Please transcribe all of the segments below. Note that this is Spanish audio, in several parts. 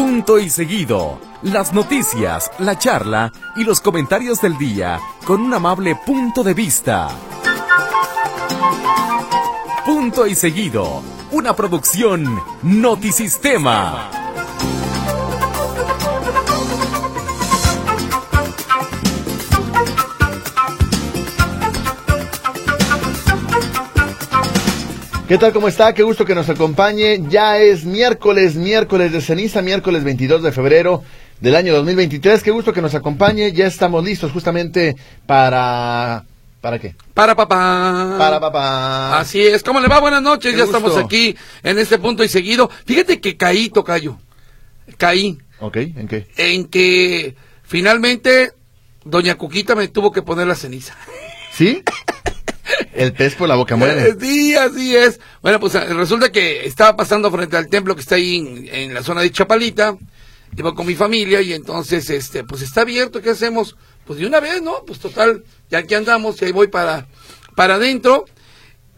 Punto y seguido. Las noticias, la charla y los comentarios del día con un amable punto de vista. Punto y seguido. Una producción Notisistema. ¿Qué tal? ¿Cómo está? Qué gusto que nos acompañe. Ya es miércoles, miércoles de ceniza, miércoles 22 de febrero del año 2023. Qué gusto que nos acompañe. Ya estamos listos justamente para... ¿Para qué? Para papá. Para papá. Así es. ¿Cómo le va? Buenas noches. Qué ya gusto. estamos aquí en este punto y seguido. Fíjate que caí, Tocayo. Caí Ok, ¿en qué? en que finalmente Doña Cuquita me tuvo que poner la ceniza. ¿Sí? El pez por la boca muere. Sí, así es. Bueno, pues eh, resulta que estaba pasando frente al templo que está ahí en, en la zona de Chapalita. Iba con mi familia y entonces, este, pues está abierto, ¿qué hacemos? Pues de una vez, ¿no? Pues total, ya aquí andamos y ahí voy para, para adentro.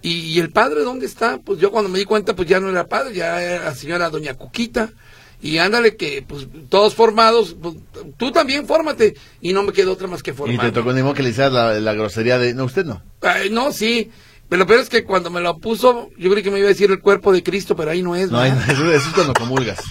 Y, y el padre dónde está? Pues yo cuando me di cuenta, pues ya no era padre, ya era la señora Doña Cuquita. Y ándale que, pues, todos formados, pues, tú también fórmate. Y no me quedó otra más que Y formar. te tocó ni modo que le hicieras la, la grosería de... No, usted no. Ay, no, sí. Pero lo peor es que cuando me lo puso, yo creí que me iba a decir el cuerpo de Cristo, pero ahí no es. No, ¿verdad? eso, eso es cuando comulgas.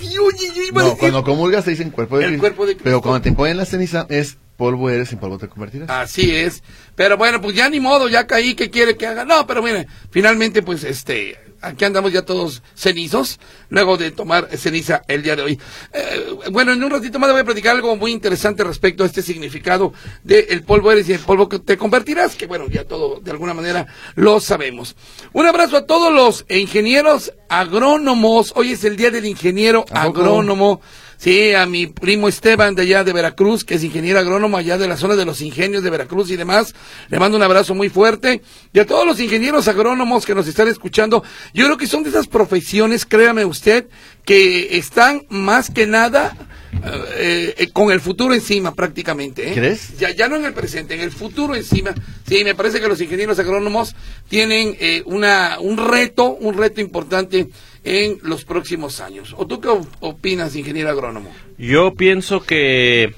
Y, oye, yo iba a No, decir- cuando comulgas te dicen cuerpo de El Cristo. cuerpo de Cristo. Pero cuando te ponen la ceniza es polvo eres, en polvo te convertirás. Así es. Pero bueno, pues ya ni modo, ya caí, ¿qué quiere que haga? No, pero mire, finalmente, pues este, aquí andamos ya todos cenizos, luego de tomar ceniza el día de hoy. Eh, bueno, en un ratito más le voy a platicar algo muy interesante respecto a este significado de el polvo eres y el polvo que te convertirás, que bueno, ya todo de alguna manera lo sabemos. Un abrazo a todos los ingenieros agrónomos. Hoy es el día del ingeniero agrónomo. Sí, a mi primo Esteban de allá de Veracruz, que es ingeniero agrónomo allá de la zona de los ingenios de Veracruz y demás. Le mando un abrazo muy fuerte. Y a todos los ingenieros agrónomos que nos están escuchando, yo creo que son de esas profesiones, créame usted, que están más que nada eh, eh, con el futuro encima prácticamente. ¿eh? ¿Crees? Ya, ya no en el presente, en el futuro encima. Sí, me parece que los ingenieros agrónomos tienen eh, una, un reto, un reto importante en los próximos años. ¿O tú qué op- opinas, ingeniero agrónomo? Yo pienso que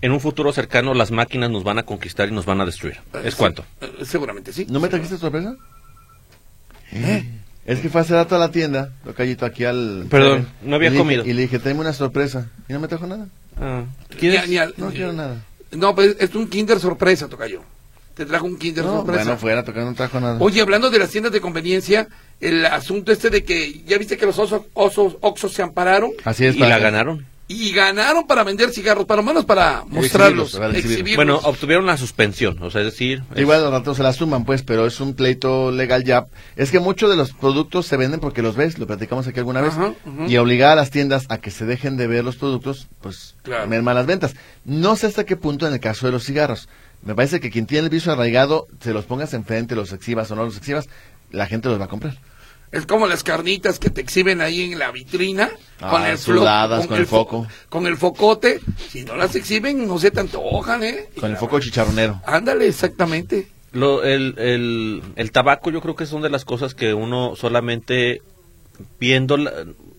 en un futuro cercano las máquinas nos van a conquistar y nos van a destruir. ¿Es Eh, cuánto? eh, seguramente sí. ¿No me trajiste sorpresa? Es que fue hace rato a la tienda, lo callito aquí al... Perdón, no había Y dije- comido. Y le dije, tráeme una sorpresa. Y no me trajo nada. Ah, ¿quieres? a- ni al- No quiero nada. No, pues es un kinder sorpresa, Tocayo. Te trajo un kinder No, sorpresa. bueno, fuera, tocar no trajo nada. Oye, hablando de las tiendas de conveniencia, el asunto este de que, ya viste que los osos, osos, oxos se ampararon Así es. y para- la ganaron. Y ganaron para vender cigarros, para lo menos para mostrarlos, para exhibirlos. exhibirlos. Bueno, obtuvieron la suspensión, o sea, es decir... es- Igual los ratos se la suman, pues, pero es un pleito legal ya. Es que muchos de los productos se venden porque los ves, lo platicamos aquí alguna vez. Ajá. Y obligar a las tiendas a que se dejen de ver los productos, pues, Claro. merma las ventas. No sé hasta qué punto en el caso de los cigarros. Me parece que quien tiene el vicio arraigado, se los pongas enfrente, los exhibas o no los exhibas, la gente los va a comprar. Es como las carnitas que te exhiben ahí en la vitrina Ah, con el sudadas, con el fo- foco. Con el focote. Si no las exhiben, no se te antojan, ¿eh? Con el foco chicharronero. Ándale, exactamente. Lo- el, el, el tabaco yo creo que son de las cosas que uno solamente viendo, la-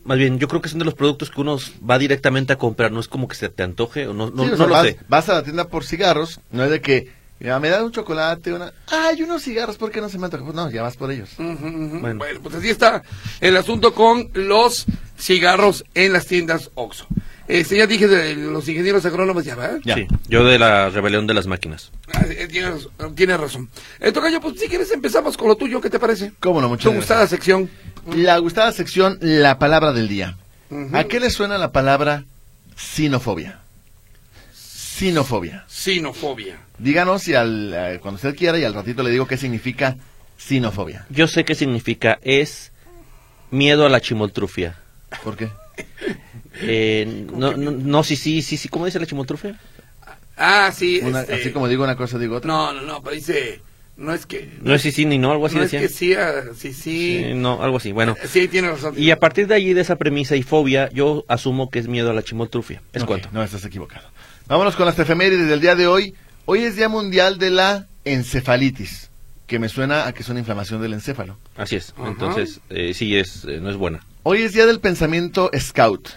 más bien yo creo que son de los productos que uno va directamente a comprar, no es como que se te antoje o no, no, Sí, o no sea, lo vas, sé. vas a la tienda por cigarros, no es de que, mira, me da un chocolate, una... Ay, unos cigarros, ¿por qué no se me antoja? Pues no, ya vas por ellos. Bueno. Bueno. pues así está el asunto con los cigarros en las tiendas Oxxo. Este, ya dije de los ingenieros agrónomos, ya, ¿verdad? Ya. Sí, yo de la rebelión de las máquinas. Ah, eh, Tienes, tienes razón. Eh, Tocayo, pues si quieres empezamos con lo tuyo, ¿qué te parece? Cómo no, muchas Tu gracias. gustada sección. La gustada sección, la palabra del día. ¿A qué le suena la palabra sinofobia? Sinofobia. Sinofobia. Díganos y al, eh, cuando usted quiera y al ratito le digo qué significa sinofobia. Yo sé qué significa, es miedo a la chimoltrufia. ¿Por qué? Eh, no, no, no, sí, sí, sí, sí, ¿cómo dice la chimoltrufia? Ah, sí. Una- este, Así como digo una cosa, digo otra. No, no, no, pero dice... No es que... No es sí, sí, ni no, algo así no es decía. que sí, ah, sí, sí. Sí, no, algo así, bueno. Sí, tiene razón. Y a partir de allí, de esa premisa y fobia, yo asumo que es miedo a la chimoltrufia. ¿Es Ok, cuánto? No, estás equivocado. Vámonos con las efemérides del día de hoy. Hoy es Día Mundial de la Encefalitis, que me suena a que es una inflamación del encéfalo. Así es. Ajá. Entonces, eh, sí, es, eh, no es buena. Hoy es Día del Pensamiento Scout.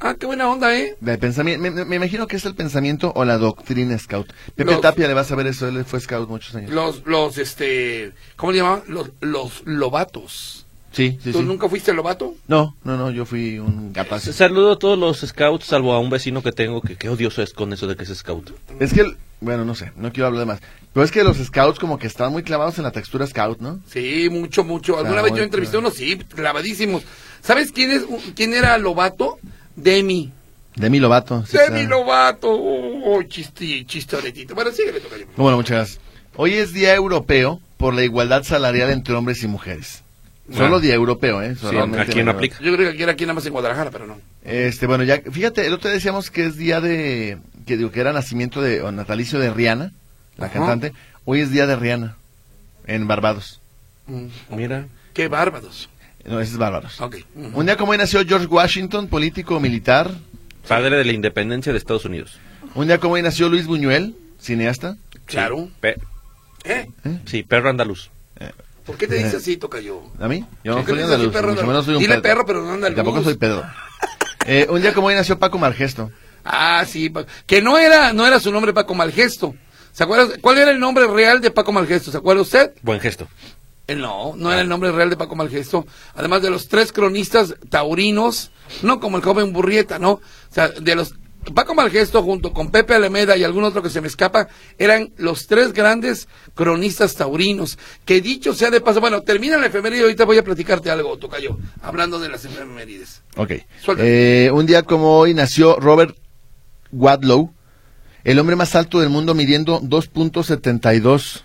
Ah, qué buena onda, ¿eh? De pensamiento, me, me imagino que es el pensamiento o la doctrina scout. Pepe Los- Tapia le va a saber eso, él fue scout muchos años. Los, los, este, ¿cómo le llamaban? Los, los lobatos. Sí, sí, ¿Tú sí. nunca fuiste lobato? No, no, no, yo fui un capaz. Saludo a todos los scouts, salvo a un vecino que tengo que, que odioso es con eso de que es scout. Es que, el- bueno, no sé, no quiero hablar de más. Pero es que los scouts como que estaban muy clavados en la textura scout, ¿no? Sí, mucho, mucho. Alguna vez yo entrevisté a claro. unos, sí, clavadísimos. ¿Sabes quién es, quién era Lobato? Demi. Demi Lovato. sí, Demi claro. Lobato. Oh, chisti, chistoretito. Bueno, síguele, tocayo. Bueno, muchas gracias. Hoy es Día Europeo por la igualdad salarial entre hombres y mujeres. Solo día europeo, ¿eh? Sí, aquí no aplica. Yo creo que aquí era aquí nada más en Guadalajara, pero no. Este, bueno, ya, fíjate, el otro día decíamos que es día de, que digo que era nacimiento de, o natalicio de Rihanna, la Ajá. cantante. Hoy es día de Rihanna, en Barbados. Mm, Mira, Qué bárbaros. No, ese es Barbados. Un día como hoy nació George Washington, político militar. padre de la independencia de Estados Unidos. Un día como hoy nació Luis Buñuel, cineasta. Claro. Pe- ¿Eh? sí, perro andaluz. ¿Por qué te dice así, tocayo? ¿A mí? Yo ¿Por no soy dices andaluz, perro mucho menos soy un Dile pedo. perro, pero no andaluz. Tampoco soy pedo. Eh, un día como hoy nació Paco Margesto. Ah, sí, que no era, no era su nombre Paco Malgesto. ¿Se acuerda? ¿Cuál era el nombre real de Paco Malgesto? ¿Se acuerda usted? Buen gesto. Eh, no, no era el nombre real de Paco Malgesto. Además de los tres cronistas taurinos, no como el joven Burrieta, ¿no? O sea, de los Paco Malgesto junto con Pepe Alemeda y algún otro que se me escapa, eran los tres grandes cronistas taurinos. Que dicho sea de paso, bueno, termina la efeméride y ahorita voy a platicarte algo, Tocayo, hablando de las efemérides. Ok. Eh, un día como hoy nació Robert Wadlow, el hombre más alto del mundo midiendo 2.72.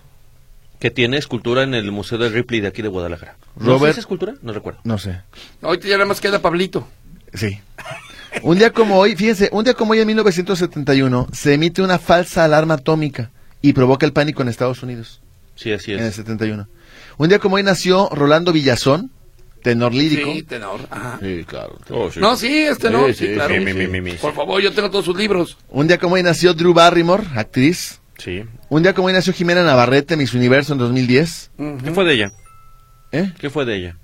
Que tiene escultura en el Museo de Ripley de aquí de Guadalajara. ¿No Robert- sé esa escultura? No recuerdo. No sé. Ahorita ya nada más queda Pablito. Sí. Un día como hoy, fíjense, un día como hoy en 1971 se emite una falsa alarma atómica y provoca el pánico en Estados Unidos. Sí, así En el es. 71. Un día como hoy nació Rolando Villazón, tenor lírico. Sí, tenor. Ajá. Sí, claro. No, sí, este no. Sí, Sí, sí, claro. sí, mi, mi, mi, mi. Por favor, yo tengo todos sus libros. Un día como hoy nació Drew Barrymore, actriz. Sí. Un día como hoy nació Jimena Navarrete, Miss Universo en 2010. ¿Qué fue de ella? ¿Eh? ¿Qué fue de ella?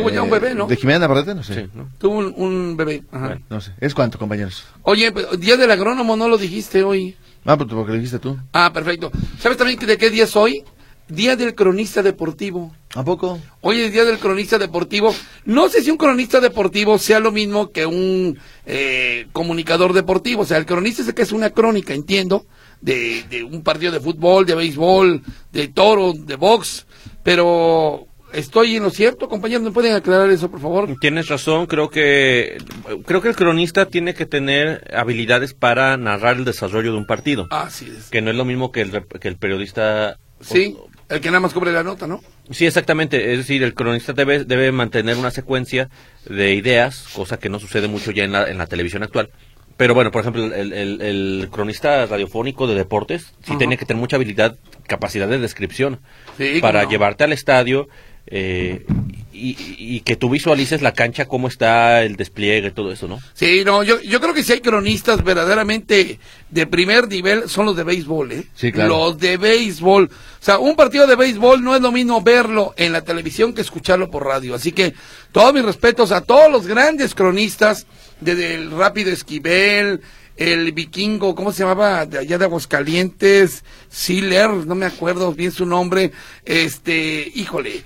Tuvo ya Eh, un bebé, ¿no? ¿De Jimena Navarrete? No sé. Sí, ¿no? Tuvo un, un bebé. Ajá. Bueno. No sé. ¿Es cuánto, compañeros? Oye, pero Día del Agrónomo no lo dijiste hoy. Ah, pues porque lo dijiste tú. Ah, perfecto. ¿Sabes también que de qué día es hoy? Día del Cronista Deportivo. ¿A poco? Hoy es Día del Cronista Deportivo. No sé si un cronista deportivo sea lo mismo que un eh, comunicador deportivo. O sea, el cronista es el que es una crónica, entiendo, de, de un partido de fútbol, de béisbol, de toro, de box. Pero estoy en lo cierto, compañeros. ¿Me pueden aclarar eso, por favor? Tienes razón, creo que creo que el cronista tiene que tener habilidades para narrar el desarrollo de un partido, Así es. que no es lo mismo que el que el periodista. Sí, el que nada más cobre la nota, ¿no? Sí, exactamente. Es decir, el cronista debe, debe mantener una secuencia de ideas, cosa que no sucede mucho ya en la, en la televisión actual. Pero bueno, por ejemplo, el, el- el cronista radiofónico de deportes sí tiene que tener mucha habilidad, capacidad de descripción Sí, para no. llevarte al estadio eh, y, y que tú visualices la cancha, cómo está el despliegue, todo eso, ¿no? Sí, no, yo, yo creo que si hay cronistas verdaderamente de primer nivel son los de béisbol, ¿eh? Sí, claro. Los de béisbol. O sea, un partido de béisbol no es lo mismo verlo en la televisión que escucharlo por radio. Así que todos mis respetos a todos los grandes cronistas, desde el Rápido Esquivel, el vikingo, ¿cómo se llamaba? De allá de Aguascalientes, Siller, no me acuerdo bien su nombre, este, híjole,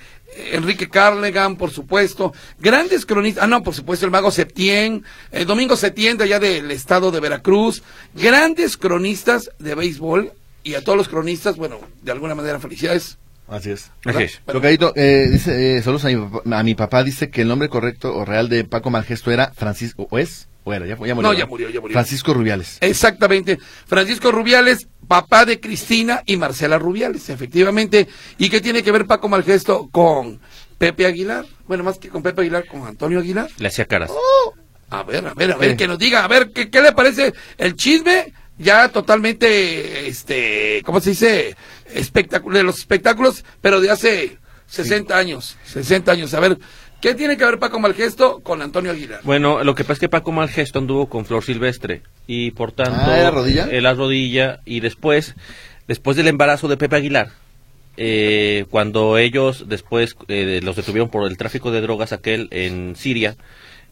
Enrique Carlegan, por supuesto, grandes cronistas, ah, no, por supuesto, el mago Septién, el Domingo Septién de allá del estado de Veracruz, grandes cronistas de béisbol, y a todos los cronistas, bueno, de alguna manera felicidades. Así es. Así es. Tocadito, eh, dice, eh, saludos a mi, papá, a mi papá, dice que el nombre correcto o real de Paco Malgesto era Francisco, ¿o es? ¿O era? Ya, ya murió. No, ya murió, ya murió. Francisco Rubiales. Exactamente. Francisco Rubiales, papá de Cristina y Marcela Rubiales, efectivamente. ¿Y qué tiene que ver Paco Malgesto con Pepe Aguilar? Bueno, más que con Pepe Aguilar, con Antonio Aguilar. Le hacía caras. A ver, a ver, a ver, que nos diga, a ver, ¿qué, qué le parece el chisme? Ya totalmente, este, ¿cómo se dice? Espectáculo, de los espectáculos, pero de hace 60 años, 60 años. A ver, ¿qué tiene que ver Paco Malgesto con Antonio Aguilar? Bueno, lo que pasa es que Paco Malgesto anduvo con Flor Silvestre y por tanto... Ah, eh, la rodilla y después, después del embarazo de Pepe Aguilar, eh, cuando ellos después eh, los detuvieron por el tráfico de drogas aquel en Siria,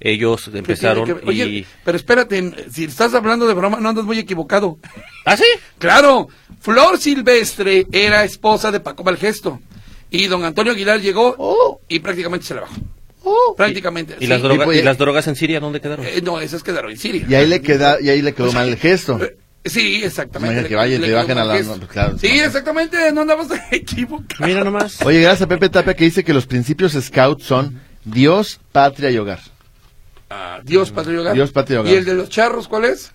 ellos ¿Qué empezaron tiene que ver? Oye, y... pero espérate, si estás hablando de broma, no andas muy equivocado. ¿Ah, sí? Claro, Flor Silvestre era esposa de Paco Malgesto. Y don Antonio Aguilar llegó Oh. y prácticamente se la bajó. Oh. Prácticamente. ¿Y, sí. las drogas, Y pues- ¿Y las drogas en Siria dónde quedaron? Eh, no, esas quedaron en Siria. Y ahí le queda, y ahí le quedó mal el gesto. Eh, Sí, exactamente. Imagina que vayan y Le te bajen a la- gesto. no, claro, sí, no. exactamente, no andamos equivocados. Mira nomás. Oye, gracias a Pepe Tapia que dice que los principios scout son Dios, patria y hogar. Ah, Dios, patria y hogar. Dios, patria y hogar. ¿Y el de los charros cuál es?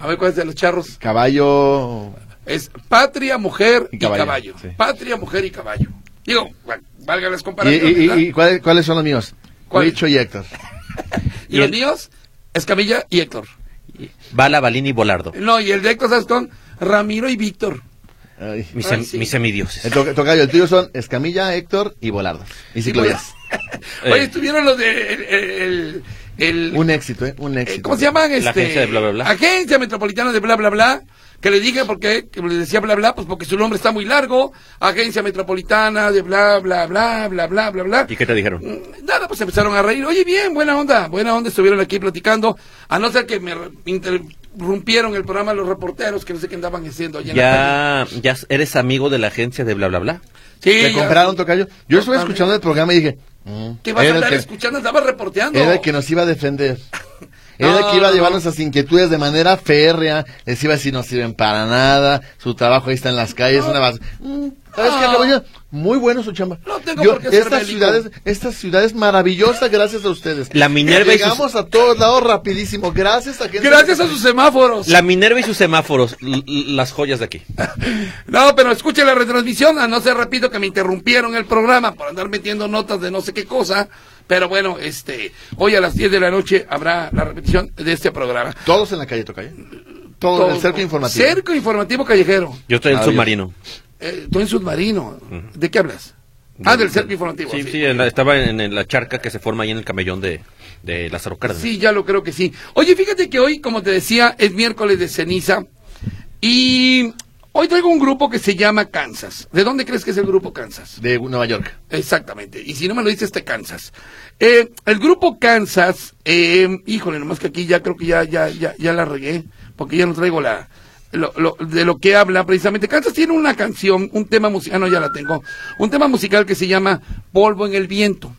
A ver, ¿cuál es de los charros? Caballo. Es patria, mujer Y y caballo, sí. Patria, mujer y caballo. Digo, va- valga las ¿Y, comparaciones. y- y- y cuáles, cuáles son los míos? ¿Cuál? Huicho y Héctor. ¿Y los míos? Escamilla y Héctor. Bala, Balini y Bolardo. No, y el de Héctor, ¿sabes con? Ramiro y Víctor. Ay. Mis, Ay, sem- sí. mis semidioses. El to- tocayo, el tuyo son Escamilla, Héctor y Volardo. Y ciclovías. Eh. Oye, estuvieron los de... El, el- el- Un éxito, ¿eh? Un eh, éxito. ¿Cómo se llaman? Este, agencia de bla, bla, bla. Agencia Metropolitana de bla, bla, bla. Que le dije porque que le decía bla, bla, pues porque su nombre está muy largo. Agencia Metropolitana de bla, bla, bla, bla, bla, bla, bla. ¿Y qué te dijeron? Mm, Nada, pues empezaron a reír. Oye, bien, buena onda, buena onda. Estuvieron aquí platicando. A no ser que me interrumpieron el programa los reporteros, que no sé qué andaban haciendo allá en la Ya, ya eres amigo de la agencia de bla, bla, bla. Sí, ¿Te ya- compraron, tocayo? Yo estuve escuchando el programa y dije... ¿Qué vas a que- escuchando? Estaba reporteando. Era el que nos iba a defender. Era el que iba a llevar nuestras inquietudes de manera férrea. Les iba a decir no sirven para nada. Su trabajo ahí está en las calles. No. Una base. Mm, ¿Sabes qué? Muy bueno su chamba. No tengo por qué ser estas ciudades, estas ciudades maravillosas gracias a ustedes. La Minerva y sus- Llegamos a todos lados rapidísimo. Gracias a gente. Gracias a sus semáforos. La Minerva y sus semáforos, las joyas de aquí. No, pero escuche la retransmisión. A no ser, repito, que me interrumpieron el programa por andar metiendo notas de no sé qué cosa. Pero bueno, este, hoy a las 10 de la noche habrá la repetición de este programa. Todos en la calle, Tocayo. Todo, el cerco informativo. Cerco informativo callejero. Yo estoy en Maravilloso. submarino. Eh, tú en submarino. ¿De qué hablas? Ah, del cerco informativo. Sí, sí, en la- estaba en, en la charca que se forma ahí en el camellón de, de Lázaro Cárdenas. Sí, ya lo creo que sí. Oye, fíjate que hoy, como te decía, es miércoles de ceniza. Y hoy traigo un grupo que se llama Kansas. ¿De dónde crees que es el grupo Kansas? De Nueva York. Exactamente. Y si no me lo dices, te cansas. Eh, el grupo Kansas, eh, híjole, nomás que aquí ya creo que ya, ya, ya, ya la regué, porque ya no traigo la, lo, lo- de lo que habla precisamente. Kansas tiene una canción, un tema musical, no, ya la tengo, un tema musical que se llama Polvo en el Viento,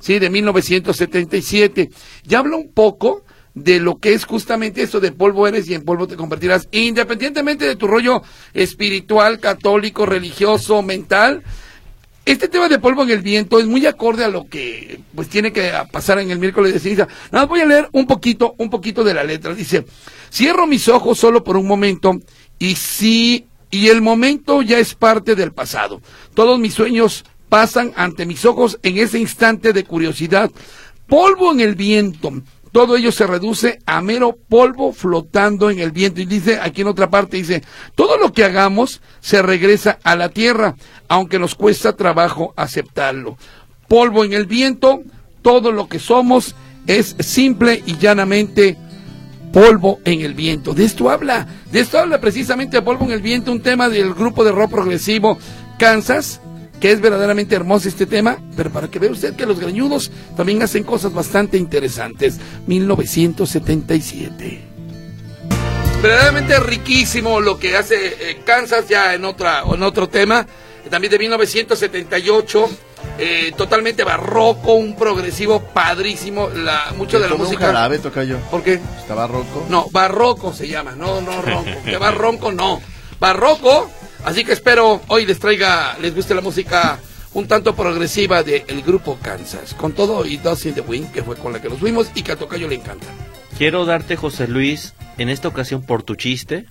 sí, de 1977. Ya habla un poco de lo que es justamente eso de polvo eres y en polvo te convertirás, independientemente de tu rollo espiritual, católico, religioso, mental, este tema de polvo en el viento es muy acorde a lo que pues tiene que pasar en el miércoles de ceniza. Nada, voy a leer un poquito, un poquito de la letra. Dice, cierro mis ojos solo por un momento y sí, y el momento ya es parte del pasado. Todos mis sueños pasan ante mis ojos en ese instante de curiosidad. Polvo en el viento. Todo ello se reduce a mero polvo flotando en el viento. Y dice, aquí en otra parte, dice, todo lo que hagamos se regresa a la tierra, aunque nos cuesta trabajo aceptarlo. Polvo en el viento, todo lo que somos es simple y llanamente polvo en el viento. De esto habla, de esto habla precisamente Polvo en el viento, un tema del grupo de rock progresivo Kansas, que es verdaderamente hermoso este tema, pero para que vea usted que los greñudos también hacen cosas bastante interesantes. 1977. Verdaderamente riquísimo lo que hace eh, Kansas ya en otra en otro tema, también de 1978. eh, totalmente barroco, un progresivo padrísimo, la, mucho de la Tomé un música. jarabe, Tocayo. ¿Por qué? Estaba roco. No, barroco se llama, no, no ronco. Que va ronco, no. Barroco, así que espero hoy les traiga, les guste la música un tanto progresiva del grupo Kansas. Con todo y Dust in the Wind, que fue con la que nos fuimos y que a Tocayo le encanta. Quiero darte, José Luis, en esta ocasión por tu chiste,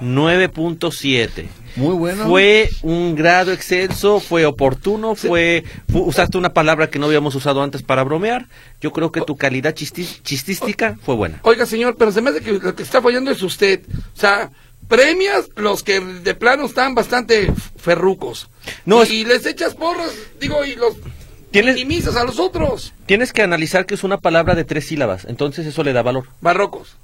9.7. Muy bueno. Fue un grado excelso, fue oportuno, fue, fu- usaste una palabra que no habíamos usado antes para bromear. Yo creo que tu calidad chistística fue buena. Oiga, señor, pero se me hace que lo que está fallando es usted. O sea, premias los que de plano están bastante ferrucos. No, y, es- y les echas porras, digo, y los Tienes- minimizas a los otros. Tienes que analizar que es una palabra de tres sílabas, entonces eso le da valor. Barrocos.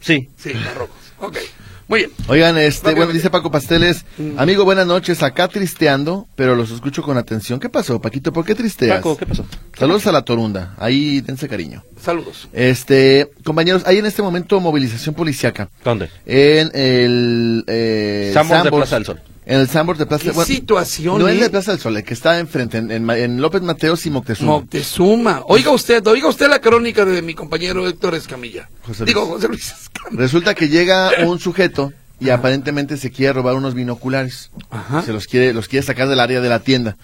Sí. Sí, barrocos. Ok. Muy bien. Oigan, este, bueno, dice Paco Pasteles, Mm. amigo, buenas noches, acá tristeando, pero los escucho con atención. ¿Qué pasó, Paquito? ¿Por qué tristeas? Paco, ¿qué pasó? Saludos a la Torunda, ahí dense cariño. Saludos. Este, compañeros, hay en este momento movilización policiaca ¿Dónde? en el eh, Sambors de Sambors, Plaza del Sol. En el Sambors de Plaza ¿Qué bueno, situación, No es eh? de Plaza del Sol, el que está enfrente, en, en Ma- en López Mateos y Moctezuma. Moctezuma. Oiga usted, oiga usted la crónica de mi compañero Héctor Escamilla. José Luis. Digo, José Luis Escamilla. Resulta que llega un sujeto y aparentemente se quiere robar unos binoculares. Ajá. Se los quiere, los quiere sacar del área de la tienda.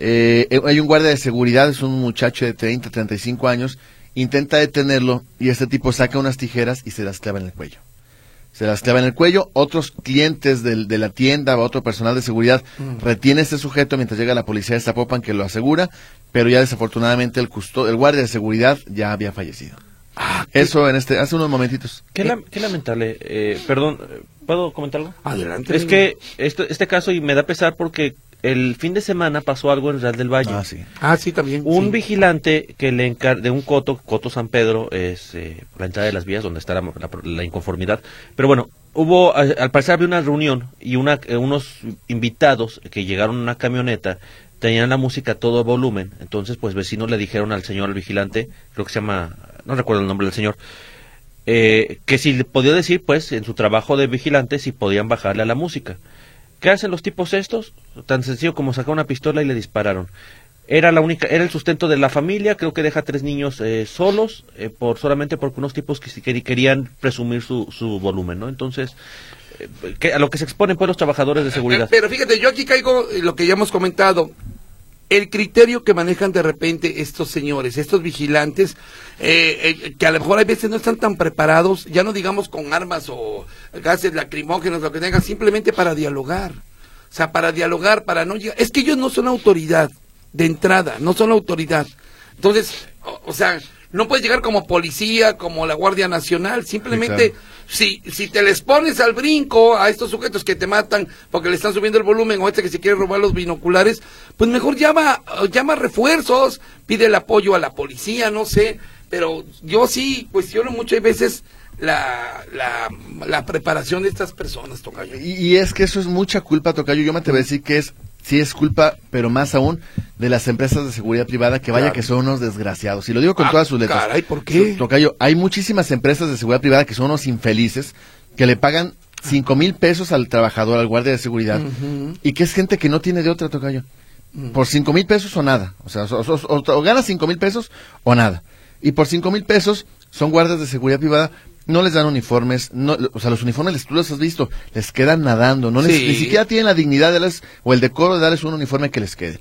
Eh, eh, hay un guardia de seguridad, es un muchacho de 30, 35 años, intenta detenerlo y este tipo saca unas tijeras y se las clava en el cuello. Se las clava en el cuello, otros clientes del- de la tienda o otro personal de seguridad retiene a este sujeto mientras llega la policía de Zapopan que lo asegura, pero ya desafortunadamente el, custo- el guardia de seguridad ya había fallecido. Ah, Eso en este, hace unos momentitos. Qué, lam- qué lamentable. Eh, perdón, ¿puedo comentar algo? Adelante. Es que este, este caso y me da pesar porque el fin de semana pasó algo en Real del Valle. Ah, sí. Ah, sí, también. Un sí. vigilante que le encar de un coto, Coto San Pedro, es eh, la entrada de las vías donde está la, la- la inconformidad. Pero bueno, hubo, al al parecer había una reunión y una, eh, unos invitados que llegaron en una camioneta, tenían la música a todo volumen. Entonces, pues vecinos le dijeron al señor, al vigilante, creo que se llama, no recuerdo el nombre del señor, eh, que si le podía decir, pues, en su trabajo de vigilante, si podían bajarle a la música. ¿Qué hacen los tipos estos? Tan sencillo como sacar una pistola y le dispararon. Era la única, era el sustento de la familia, creo que deja tres niños eh, solos, eh, por solamente porque unos tipos que, querían presumir su, su volumen, ¿no? Entonces, eh, que- a lo que se exponen pues los trabajadores de seguridad. Pero fíjate, yo aquí caigo en lo que ya hemos comentado. El criterio que manejan de repente estos señores, estos vigilantes, eh, eh, que a lo mejor hay veces no están tan preparados, ya no digamos con armas o gases lacrimógenos, lo que tengan, simplemente para dialogar. O sea, para dialogar, para no llegar. Es que ellos no son autoridad, de entrada, no son autoridad. Entonces, o, o sea, no puedes llegar como policía, como la Guardia Nacional, simplemente si, si te les pones al brinco a estos sujetos que te matan porque le están subiendo el volumen o este que se quiere robar los binoculares, pues mejor llama, llama refuerzos, pide el apoyo a la policía, no sé, pero yo sí cuestiono muchas veces la, la, la preparación de estas personas, Tocayo. Y, y es que eso es mucha culpa, Tocayo. Yo me atrevo a decir que es, sí es culpa, pero más aún de las empresas de seguridad privada, que vaya Claro. que son unos desgraciados. Y lo digo con Ah, todas sus letras. caray, ¿por qué? Tocayo, hay muchísimas empresas de seguridad privada que son unos infelices, que le pagan cinco mil pesos al trabajador, al guardia de seguridad, y que es gente que no tiene de otra, Tocayo. Por cinco mil pesos o nada. O sea, o, o- o- o ganas cinco mil pesos o nada. Y por cinco mil pesos son guardias de seguridad privada. No les dan uniformes, no, o sea, los uniformes tú los has visto, les quedan nadando, no les, Sí. ni siquiera tienen la dignidad de darles, o el decoro de darles un uniforme que les quede.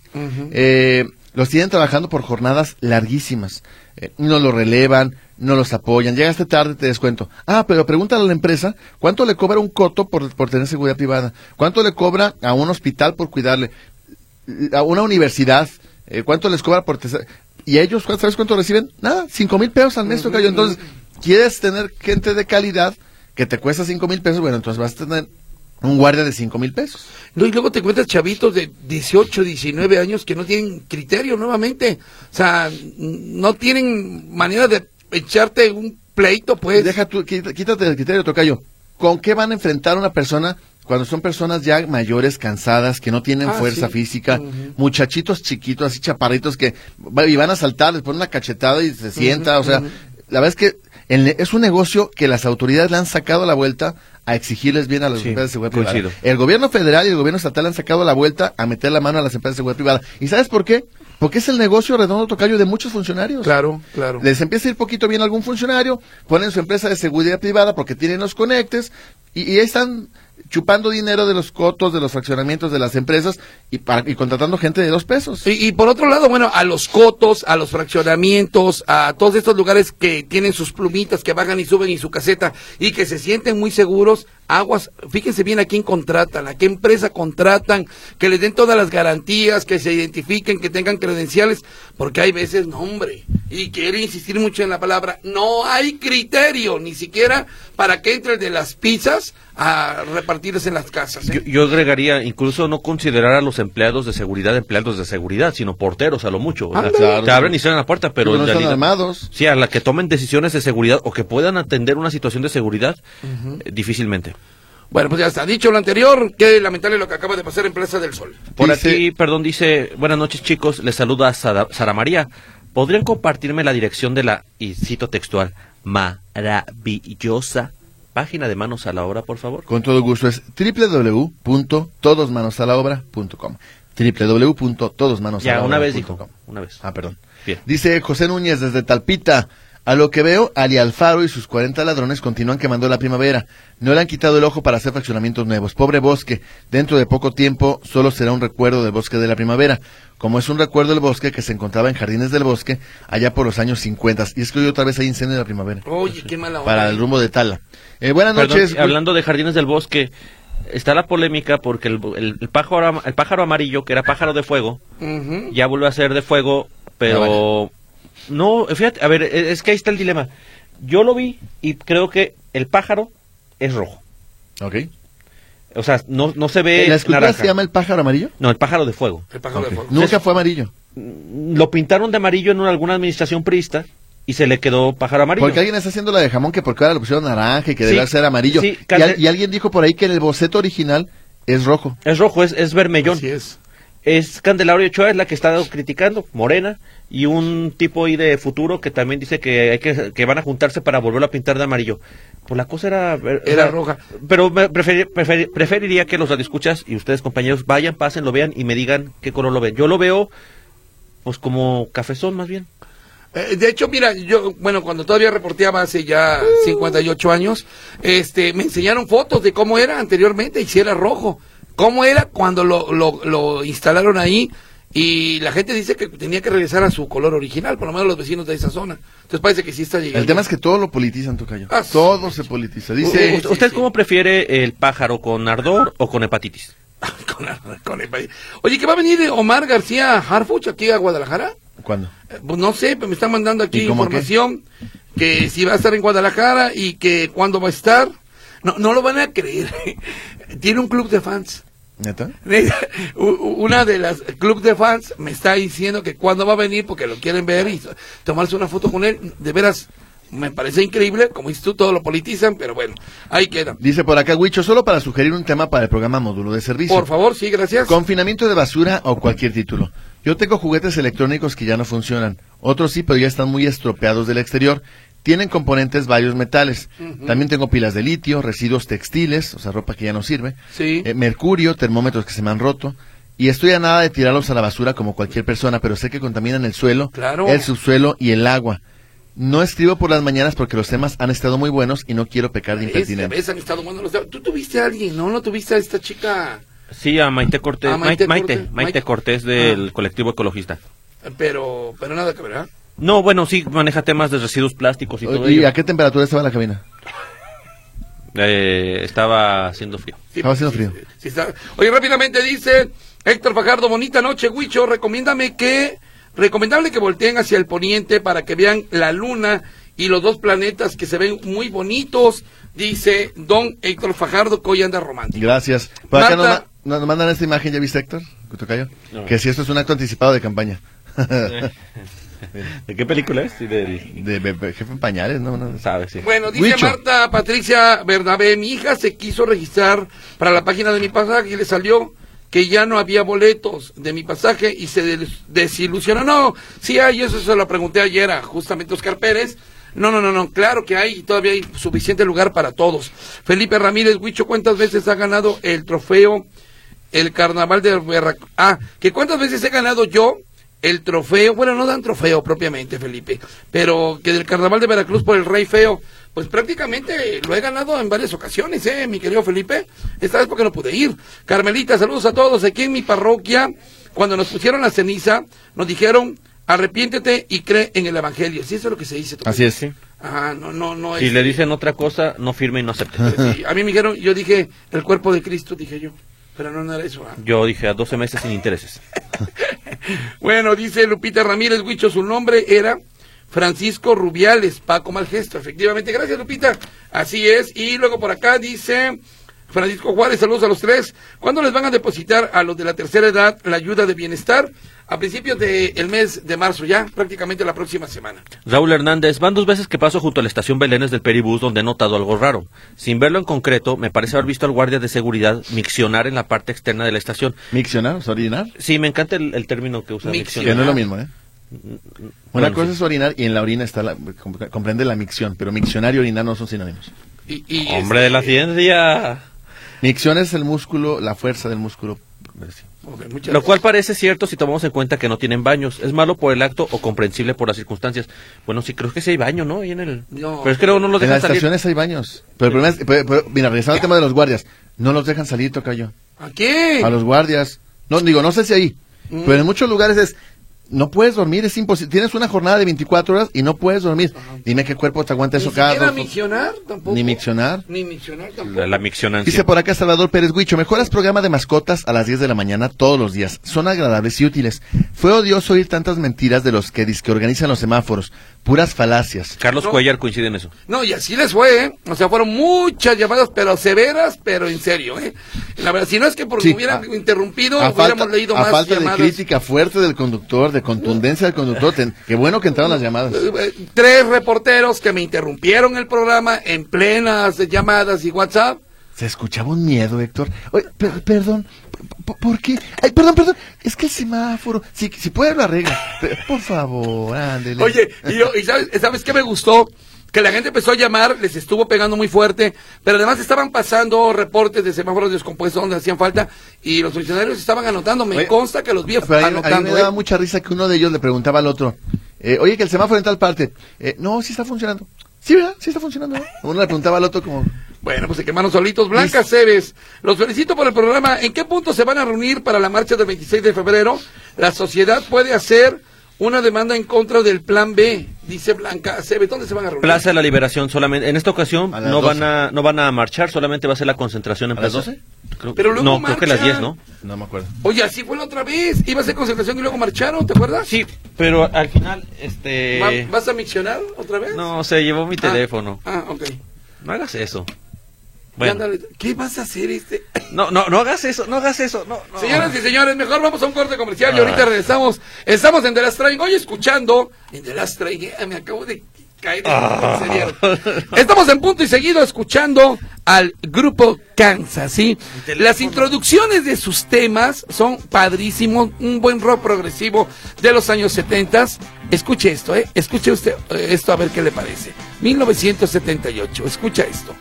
Eh, los tienen trabajando por jornadas larguísimas, Eh, no los relevan, no los apoyan, llegaste tarde, te descuento. Ah, pero pregúntale a la empresa, ¿cuánto le cobra un coto por, por tener seguridad privada? ¿Cuánto le cobra a un hospital por cuidarle? a una universidad, eh, ¿cuánto les cobra por te- Y ellos, ¿cuánto- ¿sabes cuánto reciben? Nada, cinco mil pesos al mes, tocayo. Entonces, ¿quieres tener gente de calidad que te cuesta cinco mil pesos? Bueno, entonces vas a tener un guardia de cinco mil pesos. No, y luego te encuentras chavitos de 18, 19 años que no tienen criterio nuevamente. O sea, no tienen manera de echarte un pleito, pues. Deja tú, quítate del criterio, tocayo. ¿Con qué van a enfrentar a una persona cuando son personas ya mayores, cansadas, que no tienen Ah, fuerza sí. física? Muchachitos chiquitos, así chaparritos que y van a saltar, les ponen una cachetada y se sienta. O sea, la verdad es que el- es un negocio que las autoridades le han sacado la vuelta a exigirles bien a las Sí, empresas de seguridad privada. El gobierno federal y el gobierno estatal han sacado la vuelta a meter la mano a las empresas de seguridad privada. ¿Y sabes por qué? Porque es el negocio redondo tocayo de muchos funcionarios. Claro, claro. Les empieza a ir poquito bien a algún funcionario, ponen su empresa de seguridad privada porque tienen los conectes y, y ahí están chupando dinero de los cotos, de los fraccionamientos de las empresas y, para- y contratando gente de dos pesos. Y, y por otro lado, bueno, a los cotos, a los fraccionamientos, a todos estos lugares que tienen sus plumitas, que bajan y suben y su caseta y que se sienten muy seguros, aguas, fíjense bien a quién contratan, a qué empresa contratan, que les den todas las garantías, que se identifiquen, que tengan credenciales, porque hay veces, no hombre, y quiero insistir mucho en la palabra, no hay criterio, ni siquiera para que entre de las pizzas a repartirse en las casas. ¿eh? Yo, yo agregaría incluso no considerar a los empleados de seguridad empleados de seguridad, sino porteros a lo mucho. Ándale. Claro. te abren y cierran la puerta, pero Pero en no están realidad- armados. Sí, a la que tomen decisiones de seguridad o que puedan atender una situación de seguridad, eh, difícilmente. Bueno, pues ya está. Dicho lo anterior, qué lamentable lo que acaba de pasar en Plaza del Sol. Por Dice- aquí, perdón, dice, buenas noches chicos, les saluda Sara, Sara María. ¿Podrían compartirme la dirección de la, y cito textual, maravillosa página de manos a la obra, por favor? Con todo gusto es www.todosmanosalaobra.com www.todosmanosalaobra.com Ya, una vez dijo, una vez. Ah, perdón. Bien. Dice José Núñez desde Talpita. A lo que veo, Ali Alfaro y sus 40 ladrones continúan quemando la primavera. No le han quitado el ojo para hacer fraccionamientos nuevos. Pobre bosque. Dentro de poco tiempo solo será un recuerdo del bosque de la primavera. Como es un recuerdo del bosque que se encontraba en Jardines del Bosque allá por los años 50. Y es que hoy otra vez hay incendio de la primavera. Oye, qué mala onda. Para el rumbo de Tala. Eh, buenas Perdón, noches. hablando de jardines del bosque, está la polémica porque el, el- el pájaro, el pájaro amarillo, que era pájaro de fuego, ya vuelve a ser de fuego, pero... No, fíjate, a ver, e- es que ahí está el dilema. Yo lo vi y creo que el pájaro es rojo. Ok. O sea, no, no se ve ¿La escultura naranja. se llama el pájaro amarillo? No, el pájaro de fuego. El pájaro de fuego. Nunca fue amarillo. Lo pintaron de amarillo en una- alguna administración priista y se le quedó pájaro amarillo. Porque alguien está haciendo la de jamón que porque ahora le pusieron naranja y que Sí, debe ser amarillo. sí, y, al- y alguien dijo por ahí que en el boceto original es rojo. Es rojo, es, es vermellón. Así es. Es Candelario Ochoa, es la que está criticando, Morena, y un tipo ahí de futuro que también dice que hay que, que van a juntarse para volverlo a pintar de amarillo. Pues la cosa era... ver- Era roja. Pero me preferi- preferi- preferiría que los radioescuchas y ustedes compañeros vayan, pasen, lo vean y me digan qué color lo ven. Yo lo veo pues como cafezón más bien. Eh, de hecho, mira, yo, bueno, cuando todavía reporteaba hace ya 58 años, este, me enseñaron fotos de cómo era anteriormente y si era rojo. Cómo era cuando lo, lo, lo instalaron ahí y la gente dice que tenía que regresar a su color original, por lo menos los vecinos de esa zona. Entonces parece que sí está llegando. El tema es que todo lo politizan, Tocayo. Ah, sí. todo se politiza. Dice, ¿Usted, usted cómo prefiere el pájaro con ardor o con hepatitis? con, con país. Oye, que va a venir Omar García Harfuch aquí a Guadalajara. ¿cuándo? Eh, Pues no sé, pero me están mandando aquí ¿Y cómo información que si va a estar en Guadalajara y que cuándo va a estar. No, no lo van a creer. Tiene un club de fans. ¿Neta? Una de las club de fans me está diciendo que cuándo va a venir porque lo quieren ver y tomarse una foto con él. De veras, me parece increíble. Como todo lo politizan, pero bueno, ahí queda. Dice por acá, Huicho, solo para sugerir un tema para el programa Módulo de Servicio. Por favor, sí, gracias. Confinamiento de basura o cualquier título. Yo tengo juguetes electrónicos que ya no funcionan. Otros sí, pero ya están muy estropeados del exterior. Tienen componentes varios metales. También tengo pilas de litio, residuos textiles, o sea, ropa que ya no sirve. Sí. eh, mercurio, termómetros que se me han roto. Y estoy a nada de tirarlos a la basura como cualquier persona, pero sé que contaminan el suelo, Claro. el subsuelo y el agua. No escribo por las mañanas porque los temas han estado muy buenos y no quiero pecar de impertinente. vez han estado buenos los- Tú tuviste a alguien, ¿no? ¿No tuviste a esta chica? Sí, a Maite Cortés, A Maite, Maite Maite, Cortés. Maite Maite. Cortés del Ah. colectivo ecologista. Pero, pero nada que ver, ¿ah? No, bueno, sí maneja temas de residuos plásticos y todo ¿Y ello. a qué temperatura estaba la cabina? Eh, estaba haciendo frío. Sí, Estaba haciendo frío. sí, sí está. Oye, rápidamente dice Héctor Fajardo, bonita noche, Huicho, recomiéndame que, recomendable que volteen hacia el poniente para que vean la luna y los dos planetas que se ven muy bonitos, dice don Héctor Fajardo, que hoy anda romántico. Gracias. Por acá nos, Marta. ma- nos mandan esta imagen, ¿ya viste, Héctor? No. Que si esto es un acto anticipado de campaña. ¿De qué película es? Del- de, be- jefe en pañales, ¿no? no. ¿Sabes? Sí. Bueno, dice. Marta Patricia Bernabé, mi hija se quiso registrar para la página de mi pasaje y le salió que ya no había boletos de mi pasaje y se des- desilusionó. No, sí hay, eso se lo pregunté ayer a justamente Oscar Pérez. No, no, no, no, claro que hay, y todavía hay suficiente lugar para todos. Felipe Ramírez Huicho, ¿cuántas veces ha ganado el trofeo, el carnaval de Veracruz? Ah, que cuántas veces he ganado yo el trofeo, bueno, no dan trofeo propiamente, Felipe, pero que del carnaval de Veracruz por el Rey Feo, pues prácticamente lo he ganado en varias ocasiones, ¿eh, mi querido Felipe? Esta vez porque no pude ir. Carmelita, saludos a todos. Aquí en mi parroquia, cuando nos pusieron la ceniza, nos dijeron, arrepiéntete y cree en el Evangelio. Sí, eso es lo que se dice. Así es. Sí. Ajá, no, no, no es... Si le dicen otra cosa, no firme y no acepte. Sí, a mí me dijeron, yo dije, el cuerpo de Cristo, dije yo. Pero no, no era eso. ¿ah? Yo dije a 12 meses sin intereses. Bueno, dice Lupita Ramírez Huicho, su nombre era Francisco Rubiales, Paco Malgesto, efectivamente. Gracias, Lupita. Así es. Y luego por acá dice Francisco Juárez, saludos a los tres. ¿Cuándo les van a depositar a los de la tercera edad la ayuda de bienestar? A principios del mes de marzo, ya prácticamente la próxima semana. Raúl Hernández, van dos veces que paso junto a la estación Belénes del Peribús donde he notado algo raro. Sin verlo en concreto, me parece haber visto al guardia de seguridad miccionar en la parte externa de la estación. ¿Miccionar? o sea, ¿Orinar? Sí, me encanta el, el término que usa Miccionar. Que miccionar. no es lo mismo, ¿eh? Una Bueno, cosa sí. es orinar y en la orina está la, com- comprende la micción, pero miccionar y orinar no son sinónimos. Y, y, Hombre de la este, ciencia. Micción es el músculo, la fuerza del músculo. Lo cual parece cierto si tomamos en cuenta que no tienen baños. ¿Es malo por el acto o comprensible por las circunstancias? Bueno, sí, creo que sí hay baño, ¿no? Ahí en el... No. Pero es que luego no los En dejan las salir. estaciones hay baños. Pero el problema es, pero- pero, mira, regresando al tema de los guardias, no los dejan salir, tocayo. ¿A qué? A los guardias. No, digo, no sé si ahí, Mm. pero en muchos lugares es, no puedes dormir, es imposible. Tienes una jornada de 24 horas y no puedes dormir. Dime qué cuerpo te aguanta ¿Ni eso cada dos- miccionar tampoco? Ni miccionar. Ni miccionar tampoco. La, la miccionancia. Dice por acá Salvador Pérez Huicho, mejoras programa de mascotas a las 10 de la mañana todos los días. Son agradables y útiles. Fue odioso oír tantas mentiras de los que que organizan los semáforos. Puras falacias. Carlos No. Cuellar coincide en eso. No, y así les fue, ¿eh? O sea, fueron muchas llamadas, pero severas, pero en serio, ¿eh? La verdad, si no es que porque Sí, hubieran a- interrumpido, A hubiéramos falta, leído a más falta de llamadas. crítica fuerte del conductor, de contundencia del conductor. qué bueno que entraron las llamadas. Eh, eh, Tres reporteros que me interrumpieron el programa en plenas llamadas y WhatsApp. Se escuchaba un miedo, Héctor. Oye, per- perdón, ¿por qué? Ay, perdón, perdón. Es que el semáforo, si, si puede lo arregla. Por favor, ándele. Oye, y, yo, y sabes, ¿sabes qué me gustó? Que la gente empezó a llamar, les estuvo pegando muy fuerte, pero además estaban pasando reportes de semáforos descompuestos donde hacían falta y los funcionarios estaban anotando. Me Oye, consta que los vi Pero anotando. me daba ¿eh? mucha risa que uno de ellos le preguntaba al otro, eh, oye, que el semáforo en tal parte. Eh, no, sí está funcionando. Sí, ¿verdad? Sí está funcionando. ¿no? Uno le preguntaba al otro como, Bueno, pues se quemaron solitos. Blanca Cebes, los felicito por el programa. ¿En qué punto se van a reunir para la marcha del 26 de febrero? La sociedad puede hacer una demanda en contra del plan B, dice Blanca. ¿Dónde se van a reunir? Plaza de la Liberación solamente. En esta ocasión no 12. van a no van a marchar, solamente va a ser la concentración en ¿A las Plaza- 12? Creo- Pero luego no, creo que a las marchan. 10, ¿no? no me acuerdo. Oye, así fue la otra vez. Iba a ser concentración y luego marcharon, ¿te acuerdas? Sí, pero al final este Va- ¿Vas a miccionar otra vez? no se llevó mi Ah, teléfono. Ah, ok. No hagas eso. Bueno. ¿Qué vas a hacer este? No, no, no hagas eso, no hagas eso. No, no. Señoras y señores, mejor vamos a un corte comercial y Ah. ahorita regresamos. Estamos en The Last Train, hoy escuchando en The Last Train, eh, me acabo de caer en Ah. Estamos en punto y seguido escuchando al grupo Kansas, ¿sí? Las introducciones de sus temas son padrísimos, un buen rock progresivo de los años 70. Escuche esto, ¿eh? Escuche usted eh, esto a ver qué le parece. 1978, escucha esto.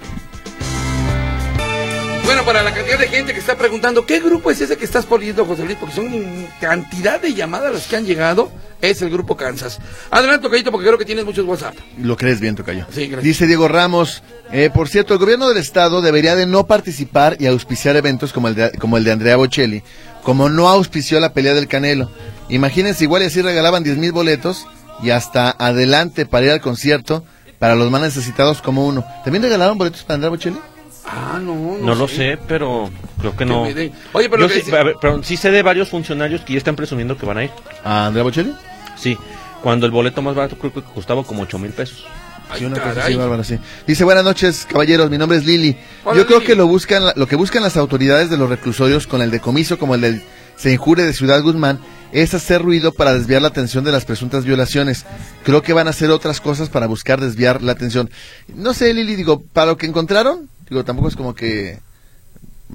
Bueno, para la cantidad de gente que está preguntando, ¿qué grupo es ese que estás poniendo, José Luis? Porque son cantidad de llamadas las que han llegado. Es el grupo Kansas. Adelante, Tocayito, porque creo que tienes muchos WhatsApp. Lo crees bien, Tocayo. Sí, gracias. Dice Diego Ramos, eh, por cierto, el gobierno del estado debería de no participar y auspiciar eventos como el de, como el de Andrea Bocelli, como no auspició la pelea del Canelo. Imagínense, igual y así regalaban 10 mil boletos y hasta adelante para ir al concierto para los más necesitados como uno. ¿También regalaron boletos para Andrea Bocelli? Ah, no, No lo sé, pero creo que no. Oye, pero Yo lo que sí, dice- a ver, pero sí sé de varios funcionarios que ya están presumiendo que van a ir. ¿A Andrea Bocelli? Sí, cuando el boleto más barato creo que costaba como 8 mil pesos. Ay, Sí, una cosa así, bárbara, sí. Dice, buenas noches, caballeros, mi nombre es Lili. Hola, Yo creo Lili. que lo buscan, lo que buscan las autoridades de los reclusorios con el decomiso como el del se injure de Ciudad Guzmán es hacer ruido para desviar la atención de las presuntas violaciones. Creo que van a hacer otras cosas para buscar desviar la atención. No sé, Lili, digo, para lo que encontraron, digo, tampoco es como que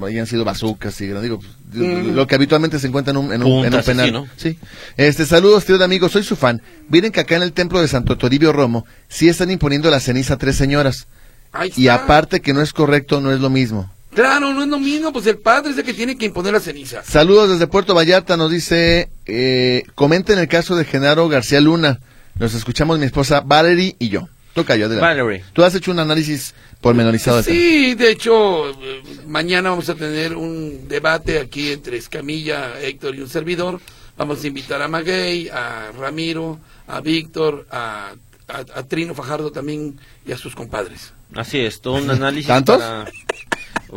hayan sido bazucas y digo, Mm. lo que habitualmente se encuentra en un, en un, en un Puntas, penal. Sí. Este, saludos, tío de amigos, soy su fan. Miren que acá en el templo de Santo Toribio Romo sí están imponiendo la ceniza a tres señoras. Ahí Y aparte que no es correcto, no es lo mismo. Claro, no es lo mismo, pues el padre es el que tiene que imponer la ceniza. Saludos desde Puerto Vallarta, nos dice, eh, comenten el caso de Genaro García Luna. Nos escuchamos mi esposa Valerie y yo. Toca yo, adelante. Valerie. Tú has hecho un análisis pormenorizado Sí, de hecho, eh, mañana vamos a tener un debate aquí entre Escamilla, Héctor y un servidor. Vamos a invitar a Maguey, a Ramiro, a Víctor, a, a- a Trino Fajardo también y a sus compadres. Así es, todo un análisis. ¿Tantos? para-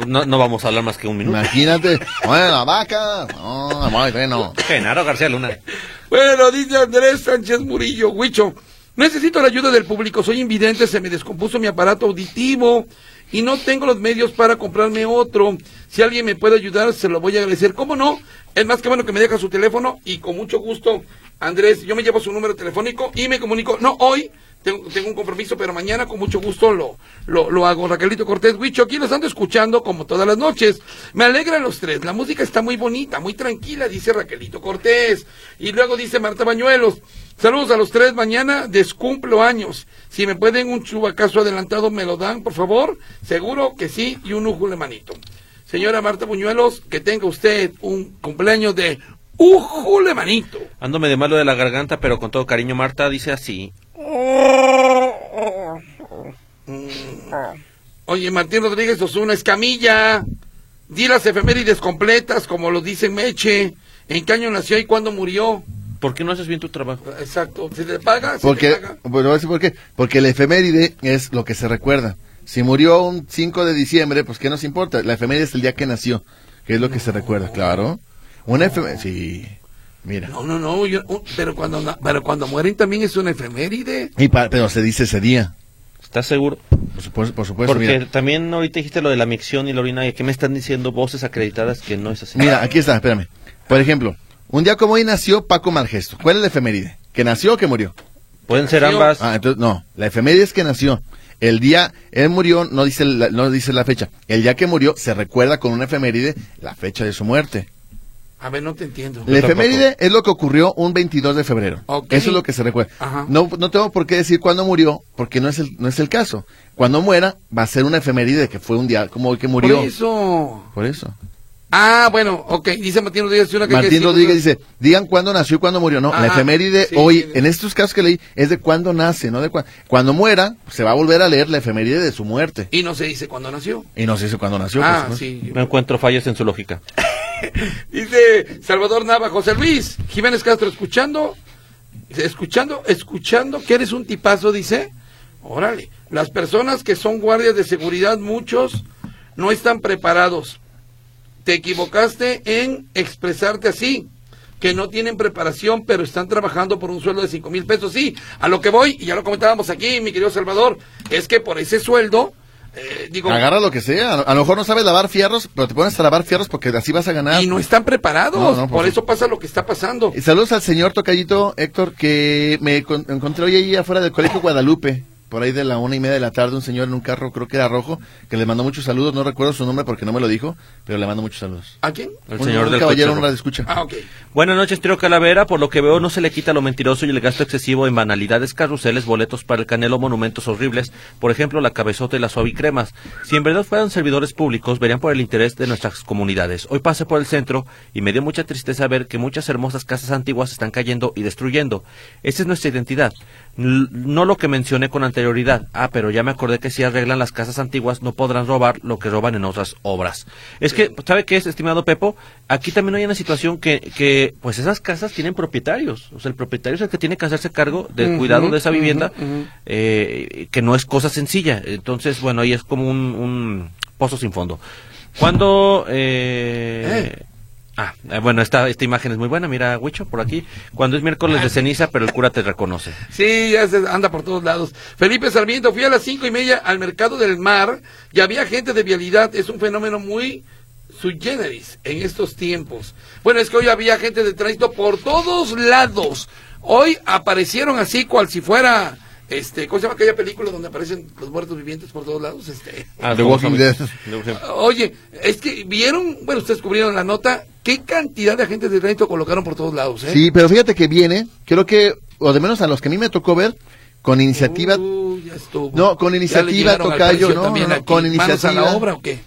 No, no vamos a hablar más que un minuto. Imagínate, bueno, la vaca, no. Genaro García Luna. Bueno, dice Andrés Sánchez Murillo, Huicho, necesito la ayuda del público, soy invidente, se me descompuso mi aparato auditivo y no tengo los medios para comprarme otro. Si alguien me puede ayudar, se lo voy a agradecer. ¿Cómo no? Es más que bueno que me deja su teléfono y con mucho gusto, Andrés, yo me llevo su número telefónico y me comunico, no hoy, tengo, un compromiso, pero mañana con mucho gusto lo, lo, lo hago. Raquelito Cortés Huicho, aquí los ando escuchando como todas las noches. Me alegran los tres. La música está muy bonita, muy tranquila, dice Raquelito Cortés. Y luego dice Marta Bañuelos. Saludos a los tres. Mañana descumplo años. Si me pueden un chubacazo adelantado, me lo dan, por favor. Seguro que sí. Y un ujule manito. Señora Marta Buñuelos, que tenga usted un cumpleaños de ujule manito. Ándome de malo de la garganta, pero con todo cariño, Marta dice así. Oye, Martín Rodríguez Osuna, escamilla. Di las efemérides completas, como lo dice Meche. ¿En qué año nació y cuándo murió? ¿Por qué no haces bien tu trabajo? Exacto. ¿Se te paga? ¿Se Porque, te paga? bueno, ¿sabes por qué? Porque el efeméride es lo que se recuerda. Si murió un 5 de diciembre, pues ¿qué nos importa? La efeméride es el día que nació, que es lo que se recuerda, claro. Una efeméride, sí, mira. No, no, no. yo- pero, cuando, pero cuando mueren también es una efeméride. Y pa- pero se dice ese día, ¿Estás seguro? por supuesto, por supuesto Porque mira. también ahorita dijiste lo de la micción y la orina. ¿y ¿Qué me están diciendo voces acreditadas que no es así? Mira, aquí está, espérame. Por ejemplo, un día como hoy nació Paco Malgesto. ¿Cuál es la efeméride? ¿Que nació o que murió? Pueden ser ambas. Ah, entonces, no, la efeméride es que nació. El día, él murió, no dice, la, no dice la fecha. El día que murió se recuerda con una efeméride la fecha de su muerte. A ver, no te entiendo. La efeméride es lo que ocurrió un 22 de febrero. Ok. Eso es lo que se recuerda. Ajá. No, no tengo por qué decir cuándo murió, porque no es el, no es el caso. Cuando muera, va a ser una efeméride de que fue un día como hoy que murió. Por eso. Por eso. Ah, bueno, ok. Dice Martín Rodríguez una que Martín Rodríguez dice, digan cuándo nació y cuándo murió. No, la efeméride sí, hoy, sí. en estos casos que leí, es de cuándo nace, no de cuándo. Cuando muera, se va a volver a leer la efeméride de su muerte. Y no se dice cuándo nació. Y no se dice cuándo nació. ah, pues, ¿no? sí. No encuentro fallas en su lógica. Dice Salvador Nava, José Luis Jiménez Castro, escuchando, escuchando, escuchando que eres un tipazo, dice. Órale, las personas que son guardias de seguridad, muchos no están preparados. Te equivocaste en expresarte así, que no tienen preparación, pero están trabajando por un sueldo de cinco mil pesos. Sí, a lo que voy, y ya lo comentábamos aquí, mi querido Salvador, es que por ese sueldo, eh, digo, Agarra lo que sea. A lo mejor no sabes lavar fierros, pero te pones a lavar fierros porque así vas a ganar. y no están preparados. No, no, por por eso pasa lo que está pasando. Y Saludos al señor Tocayito Héctor, que me con- encontré hoy ahí afuera del Colegio Guadalupe, por ahí de la una y media de la tarde, un señor en un carro, creo que era rojo, que le mandó muchos saludos, no recuerdo su nombre porque no me lo dijo, pero le mando muchos saludos. ¿A quién? El Un- señor un del caballero, coche un rojo. escucha. Ah, ok. Buenas noches, Trio Calavera. Por lo que veo, no se le quita lo mentiroso y el gasto excesivo en banalidades, carruseles, boletos para el canelo, monumentos horribles, por ejemplo, la cabezota y la suavicremas. Si en verdad fueran servidores públicos, verían por el interés de nuestras comunidades. Hoy pasé por el centro y me dio mucha tristeza ver que muchas hermosas casas antiguas están cayendo y destruyendo. Esa es nuestra identidad. No lo que mencioné con anterioridad. Ah, pero ya me acordé que si arreglan las casas antiguas no podrán robar lo que roban en otras obras. Es que, ¿sabe qué es, estimado Pepo? Aquí también hay una situación que, que, pues esas casas tienen propietarios. O sea, el propietario es el que tiene que hacerse cargo del cuidado de esa vivienda, eh, que no es cosa sencilla. Entonces, bueno, ahí es como un, un pozo sin fondo. Cuando... eh, Eh. Ah, eh, bueno, esta, esta imagen es muy buena, mira, Huicho, por aquí. Cuando es miércoles de ceniza, pero el cura te reconoce. Sí, ya se anda por todos lados. Felipe Sarmiento, fui a las cinco y media al mercado del mar y había gente de vialidad. Es un fenómeno muy sui generis en estos tiempos. Bueno, es que hoy había gente de tránsito por todos lados. Hoy aparecieron así cual si fuera, este, ¿cómo se llama aquella película donde aparecen los muertos vivientes por todos lados? Este, Ah, The Walking Dead. Oye, es que vieron, bueno, ustedes cubrieron la nota, qué cantidad de agentes de tránsito colocaron por todos lados, ¿eh? Sí, pero fíjate que viene, creo que, o de menos a los que a mí me tocó ver, con iniciativa, Uh, ya. No, con iniciativa, tocayo, no, no, aquí. con ¿Manos a iniciativa. la obra o qué?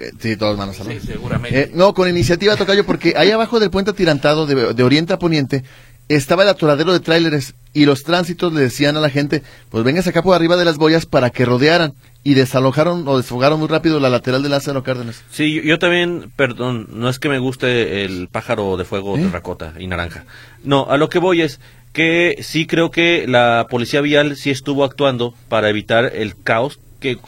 eh, sí, todas manos a la Sí, obra. seguramente. Eh, no, con iniciativa Tocayo, porque ahí abajo del puente atirantado de, de Oriente a Poniente estaba el atoradero de tráileres y los tránsitos le decían a la gente, pues vengas acá por arriba de las boyas para que rodearan y desalojaron o desfogaron muy rápido la lateral de Lázaro Cárdenas. Sí, yo- también, perdón, no es que me guste el pájaro de fuego, ¿Eh? terracota y naranja. No, a lo que voy es que sí creo que la policía vial sí estuvo actuando para evitar el caos que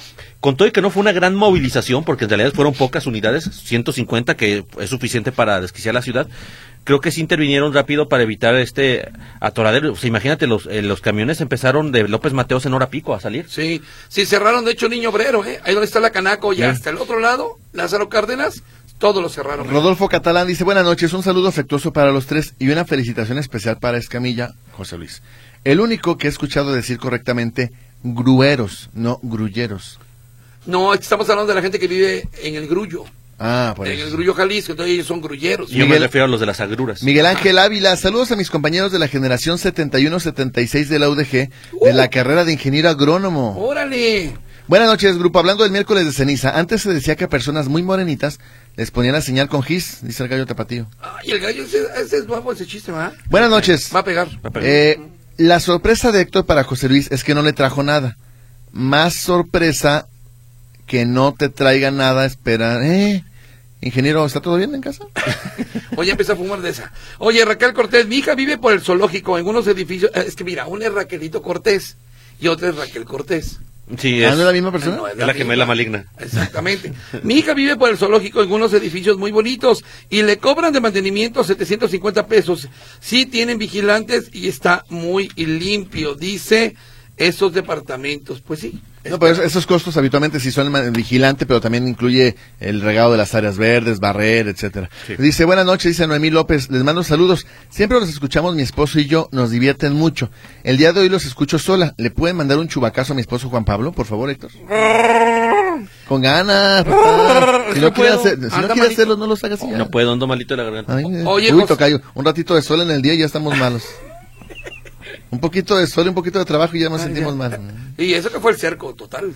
con todo y que no fue una gran movilización, porque en realidad fueron pocas unidades, 150, que es suficiente para desquiciar la ciudad, creo que sí intervinieron rápido para evitar este atoradero. O sea, imagínate, los, eh, los camiones empezaron de López Mateos en hora pico a salir. Sí, sí, cerraron de hecho Niño Obrero, ¿eh? Ahí donde está la Canaco y hasta el otro lado, Lázaro Cárdenas, todo lo cerraron. Rodolfo Catalán dice, buenas noches, un saludo afectuoso para los tres y una felicitación especial para Escamilla, José Luis. El único que he escuchado decir correctamente grueros, no grulleros. No, estamos hablando de la gente que vive en el Grullo, Ah, por en el. Grullo Jalisco, entonces ellos son grulleros. Yo me Miguel- refiero a los de las agruras. Miguel Ángel Ávila, saludos a mis compañeros de la generación 71-76 de la UDG, de la carrera de ingeniero agrónomo. Órale. Buenas noches, grupo. Hablando del miércoles de ceniza, antes se decía que a personas muy morenitas les ponían la señal con gis, dice el gallo tapatío. Ay, el gallo, ese, ese es nuevo ese chiste, ¿va? Buenas noches. Va a pegar. Va a pegar. Eh, la sorpresa de Héctor para José Luis es que no le trajo nada. Más sorpresa que no te traiga nada, espera. Eh, ingeniero, ¿está todo bien en casa? Oye, empecé a fumar de esa. Oye, Raquel Cortés, mi hija vive por el zoológico en unos edificios. eh, Es que mira, una es Raquelito Cortés y otra es Raquel Cortés. Sí, ¿Ah, es, no es la misma persona? No, es la gemela maligna. Exactamente. Mi hija vive por el zoológico en unos edificios muy bonitos y le cobran de mantenimiento 750 pesos. Sí tienen vigilantes y está muy limpio, dice esos departamentos. Pues sí. No, pero esos costos habitualmente sí son el vigilante, pero también incluye el regado de las áreas verdes, barrer, etcétera. Sí. Dice, buenas noches, dice Noemí López, les mando saludos. Siempre los escuchamos, mi esposo y yo, nos divierten mucho. El día de hoy los escucho sola. ¿Le pueden mandar un chubacazo a mi esposo Juan Pablo, por favor, Héctor? Con ganas. Si no No quiere, hacer- si no hacerlos, no los hagas. No puedo, ando malito de la garganta. Ay. Oye, Uy, tocayo, un ratito de sol en el día y ya estamos malos. Un poquito de sol y un poquito de trabajo y ya nos Ay, sentimos ya. mal. Y eso que fue el cerco total.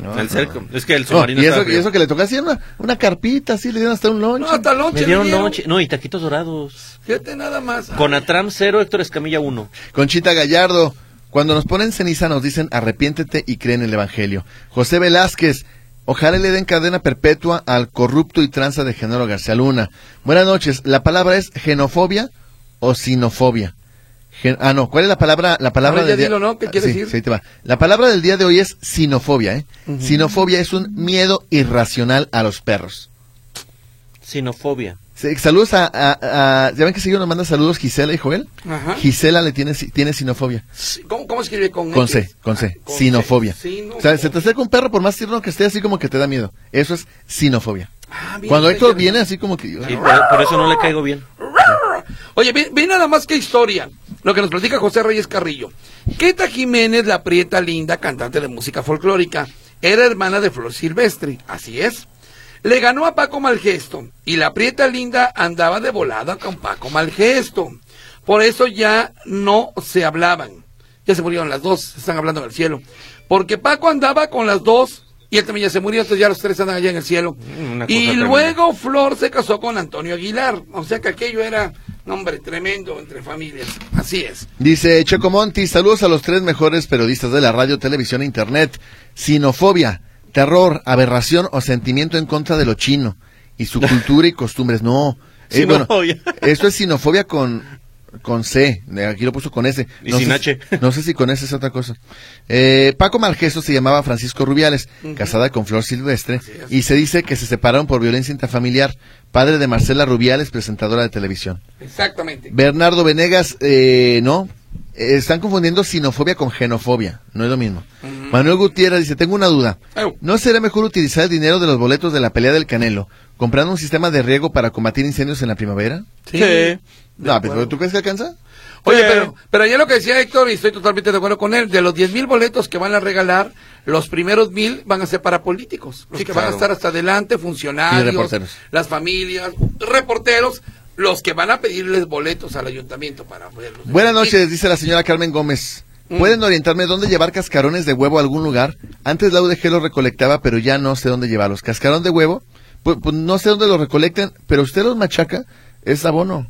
No, el cerco. Es que el no, submarino y, eso, y eso que le tocó así una, una carpita, así le dieron hasta un lunch. No, hasta lonche Me le dieron noche. No, y taquitos dorados. Fíjate nada más. Con Atram 0, Héctor Escamilla 1. Conchita Gallardo, cuando nos ponen ceniza nos dicen arrepiéntete y cree en el Evangelio. José Velázquez, ojalá le den cadena perpetua al corrupto y tranza de Genaro García Luna. Buenas noches, la palabra es genofobia o sinofobia. Gen- ah, no, ¿cuál es la palabra? La palabra Ahora ya del día- dilo, ¿no? ¿Qué Ah, quiere sí, decir? sí, te va. La palabra del día de hoy es sinofobia, ¿eh? Sinofobia es un miedo irracional a los perros. Sinofobia. Sí, Saludos a, a- a- ya ven que seguido nos manda saludos Gisela y Joel. Ajá. Gisela le tiene, tiene sinofobia. ¿Cómo, cómo escribe con Con X? C, con C, Ah, con sinofobia. C. Sinofobia. O sea, se te acerca un perro por más tierno que esté así como que te da miedo. Eso es sinofobia. Ah, mira, Cuando Héctor viene así como que... Sí, por, por eso no le caigo bien. Oye, ve, ve nada más que historia. Lo que nos platica José Reyes Carrillo. Queta Jiménez, la prieta linda, cantante de música folclórica, era hermana de Flor Silvestre. Así es. Le ganó a Paco Malgesto y la prieta linda andaba de volada con Paco Malgesto. Por eso ya no se hablaban. Ya se murieron las dos, se están hablando en el cielo. Porque Paco andaba con las dos y él también ya se murió, entonces ya los tres andan allá en el cielo. Mm, Y luego Flor se casó con Antonio Aguilar. O sea que aquello era, un hombre, tremendo entre familias. Así es. Dice Checo Monti, saludos a los tres mejores periodistas de la radio, televisión e internet. Sinofobia, terror, aberración o sentimiento en contra de lo chino y su cultura y costumbres. No. Eh, bueno, esto es sinofobia con, con C. Aquí lo puso con S. Y no sin sé, H. No sé si con S es otra cosa. Eh, Paco Malgesto se llamaba Francisco Rubiales, casada con Flor Silvestre, es. y se dice que se separaron por violencia intrafamiliar. Padre de Marcela Rubiales, presentadora de televisión. Exactamente. Bernardo Venegas, eh, no. Eh, están confundiendo sinofobia con genofobia. No es lo mismo. Manuel Gutiérrez dice, tengo una duda. ¿No sería mejor utilizar el dinero de los boletos de la pelea del Canelo comprando un sistema de riego para combatir incendios en la primavera? Sí. No, pero ¿tú crees que alcanza? Oye, Sí. pero, pero ayer lo que decía Héctor, y estoy totalmente de acuerdo con él, de los 10 mil boletos que van a regalar, los primeros mil van a ser para políticos. Los Sí, que van a estar hasta adelante, funcionarios, las familias, reporteros, los que van a pedirles boletos al ayuntamiento para verlos. Buenas noches, dice la señora Carmen Gómez. Mm. ¿Pueden orientarme dónde llevar cascarones de huevo a algún lugar? Antes la UDG los recolectaba, pero ya no sé dónde llevarlos. ¿Cascarón de huevo? Pues, pues no sé dónde los recolecten, pero usted los machaca, es abono.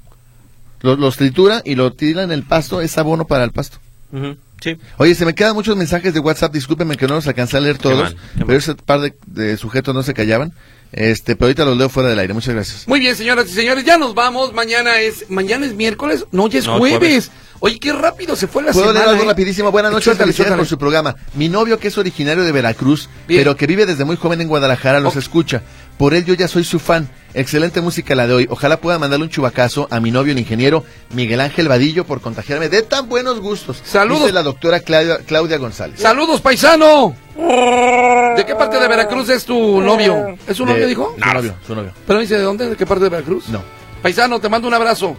Los, los tritura y lo tira en el pasto, es abono para el pasto. Ujú, Sí. Oye, se me quedan muchos mensajes de WhatsApp, discúlpenme que no los alcancé a leer todos, mal, qué pero ese par de, de sujetos no se callaban. Este, pero ahorita los leo fuera del aire. Muchas gracias. Muy bien, señoras y señores, ya nos vamos. Mañana es, mañana es miércoles, no, ya es No, jueves. jueves. Oye, qué rápido se fue la ¿Puedo semana. leer algo ¿eh? rapidísimo? Buenas noches, felicidades por su programa. Mi novio, que es originario de Veracruz, Bien. pero que vive desde muy joven en Guadalajara, los escucha. Por él yo ya soy su fan. Excelente música la de hoy. Ojalá pueda mandarle un chubacazo a mi novio, el ingeniero Miguel Ángel Vadillo, por contagiarme de tan buenos gustos. Saludos. Dice la doctora Claudia, Claudia González. Saludos, paisano. ¿De qué parte de Veracruz es tu novio? ¿Es De- novio, dijo? Su novio, su novio. ¿Pero dice de dónde? ¿De qué parte de Veracruz? No. Paisano, te mando un abrazo.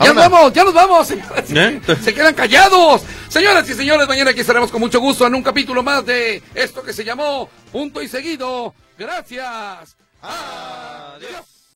¡Ya nos vamos! ¡Ya nos vamos! señoras! ¿Eh? Se quedan callados. Señoras y señores, mañana aquí estaremos con mucho gusto en un capítulo más de esto que se llamó Punto y Seguido. Gracias. Adiós.